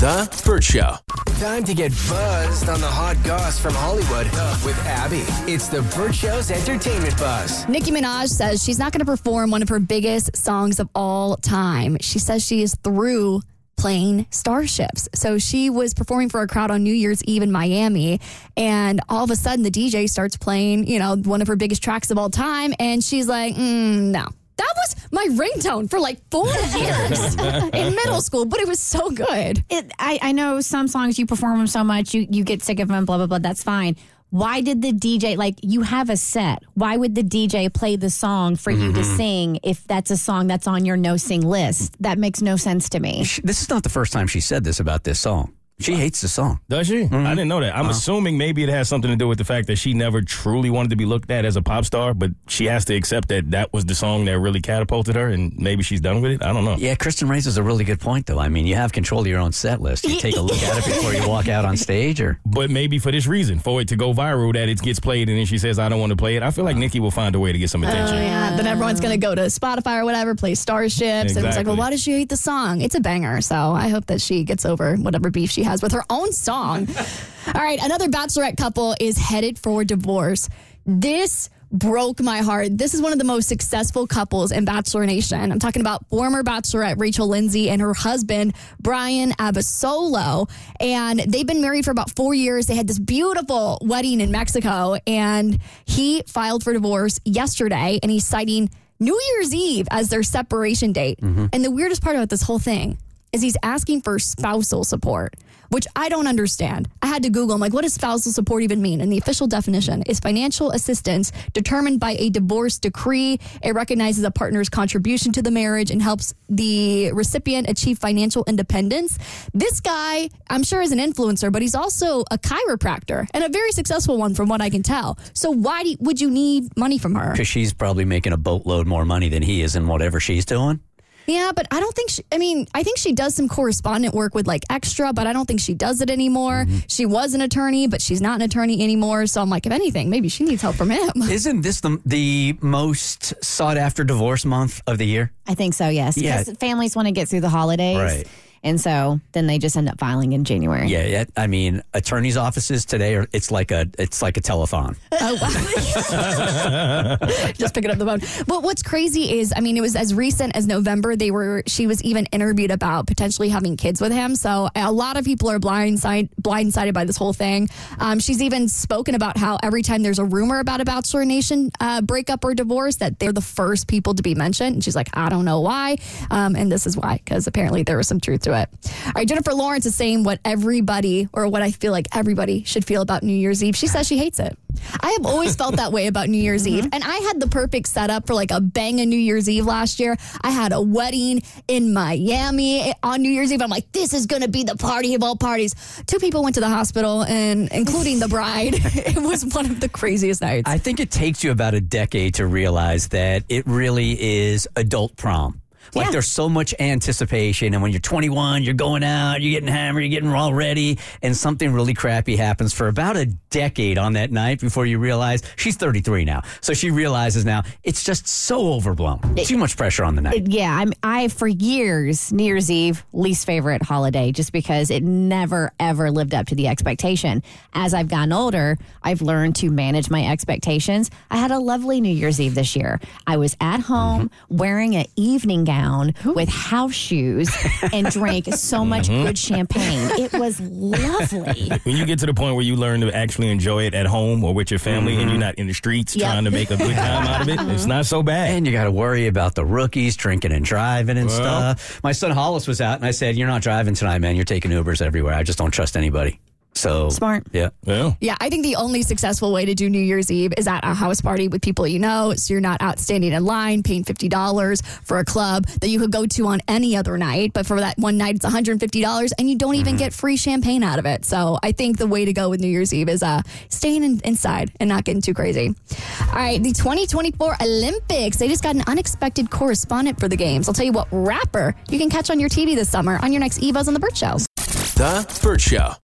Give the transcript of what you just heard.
The Burt Show. Time to get buzzed on the hot goss from Hollywood with Abby. It's the Burt Show's entertainment buzz. Nicki Minaj says she's not going to perform one of her biggest songs of all time. She says she is through playing starships. So she was performing for a crowd on New Year's Eve in Miami, and all of a sudden the DJ starts playing, you know, one of her biggest tracks of all time, and she's like, mm, no. That was my ringtone for like four years in middle school, but it was so good. it, I, I know some songs you perform them so much you, you get sick of them blah blah blah that's fine. Why did the dj like you have a set. Why would the dj play the song for you to mm-hmm. sing if that's a song that's on your no sing list? That makes no sense to me. She- This is not the first time she said this about this song. She hates the song. Does she? Mm-hmm. I didn't know that. I'm uh-huh. assuming maybe it has something to do with the fact that she never truly wanted to be looked at as a pop star, but she has to accept that that was the song that really catapulted her, and maybe she's done with it. I don't know. Yeah, Kristen raises a really good point, though. I mean, you have control of your own set list. You take a look at it before you walk out on stage, or But maybe for this reason, for it to go viral, that it gets played, and then she says, "I don't want to play it." I feel like Nicki will find a way to get some oh, attention. Oh, yeah. Then everyone's going to go to Spotify or whatever, play Starships. And it's like, well, why does she hate the song? It's a banger. So I hope that she gets over whatever beef she has with her own song. All right. Another bachelorette couple is headed for divorce. This broke my heart. This is one of the most successful couples in Bachelor Nation. I'm talking about former bachelorette Rachel Lindsay and her husband Bryan Abasolo. And they've been married for about four years. They had this beautiful wedding in Mexico, and he filed for divorce yesterday, and he's citing New Year's Eve as their separation date. Mm-hmm. And the weirdest part about this whole thing is he's asking for spousal support, which I don't understand. I had to Google, I'm like, what does spousal support even mean? And the official definition is financial assistance determined by a divorce decree. It recognizes a partner's contribution to the marriage and helps the recipient achieve financial independence. This guy, I'm sure, is an influencer, but he's also a chiropractor and a very successful one from what I can tell. So why do, would you need money from her? because she's probably making a boatload more money than he is in whatever she's doing. Yeah, but I don't think she, I mean, I think she does some correspondent work with like extra, but I don't think she does it anymore. Mm-hmm. She was an attorney, but she's not an attorney anymore. So I'm like, if anything, maybe she needs help from him. Isn't this the the most sought after divorce month of the year? i think so yes Yeah. because families want to get through the holidays Right. And so then they just end up filing in january Yeah, yeah. I mean, attorneys' offices today are it's like a it's like a telethon. Oh, Just picking up the phone. But what's crazy is, I mean, it was as recent as November. They were, she was even interviewed about potentially having kids with him. So a lot of people are blindside, blindsided by this whole thing. Um, she's even spoken about how every time there's a rumor about a Bachelor Nation uh, breakup or divorce, that they're the first people to be mentioned. And she's like, I don't know why. Um, and this is why, because apparently there was some truth to it. All right, Jennifer Lawrence is saying what everybody, or what I feel like everybody should feel about New Year's Eve. She says she hates it. I have always felt that way about New Year's mm-hmm. Eve. And I had the perfect setup for like a bang of New Year's Eve last year. I had a wedding in Miami on New Year's Eve. I'm like, this is going to be the party of all parties. Two people went to the hospital, and including the bride. it was one of the craziest nights. I think it takes you about a decade to realize that it really is adult prom. Like Yeah. there's so much anticipation, and when you're 21, you're going out, you're getting hammered, you're getting all ready, and something really crappy happens for about a decade on that night before you realize she's 33 now. So she realizes now it's just so overblown, too much pressure on the night. Yeah, I'm I for years New Year's Eve least favorite holiday just because it never ever lived up to the expectation. As I've gotten older, I've learned to manage my expectations. I had a lovely New Year's Eve this year. I was at home mm-hmm. wearing an evening gown down with house shoes and drank so much Mhm. good champagne. It was lovely. When you get to the point where you learn to actually enjoy it at home or with your family and you're not in the streets Yep. trying to make a good time out of it, it's not so bad. And you got to worry about the rookies drinking and driving and Well. stuff. My son Hollis was out, and I said, "You're not driving tonight, man. You're taking Ubers everywhere. I just don't trust anybody." So smart. Yeah. Yeah. Yeah, I think the only successful way to do New Year's Eve is at a house party with people you know. So you're not out standing in line paying $50 for a club that you could go to on any other night. But for that one night, it's $150 and you don't even get free champagne out of it. So I think the way to go with New Year's Eve is uh, staying in, inside and not getting too crazy. All right, the 2024 Olympics. They just got an unexpected correspondent for the games. I'll tell you what rapper you can catch on your TV this summer on your next Evos on The Burt Show. The Burt Show.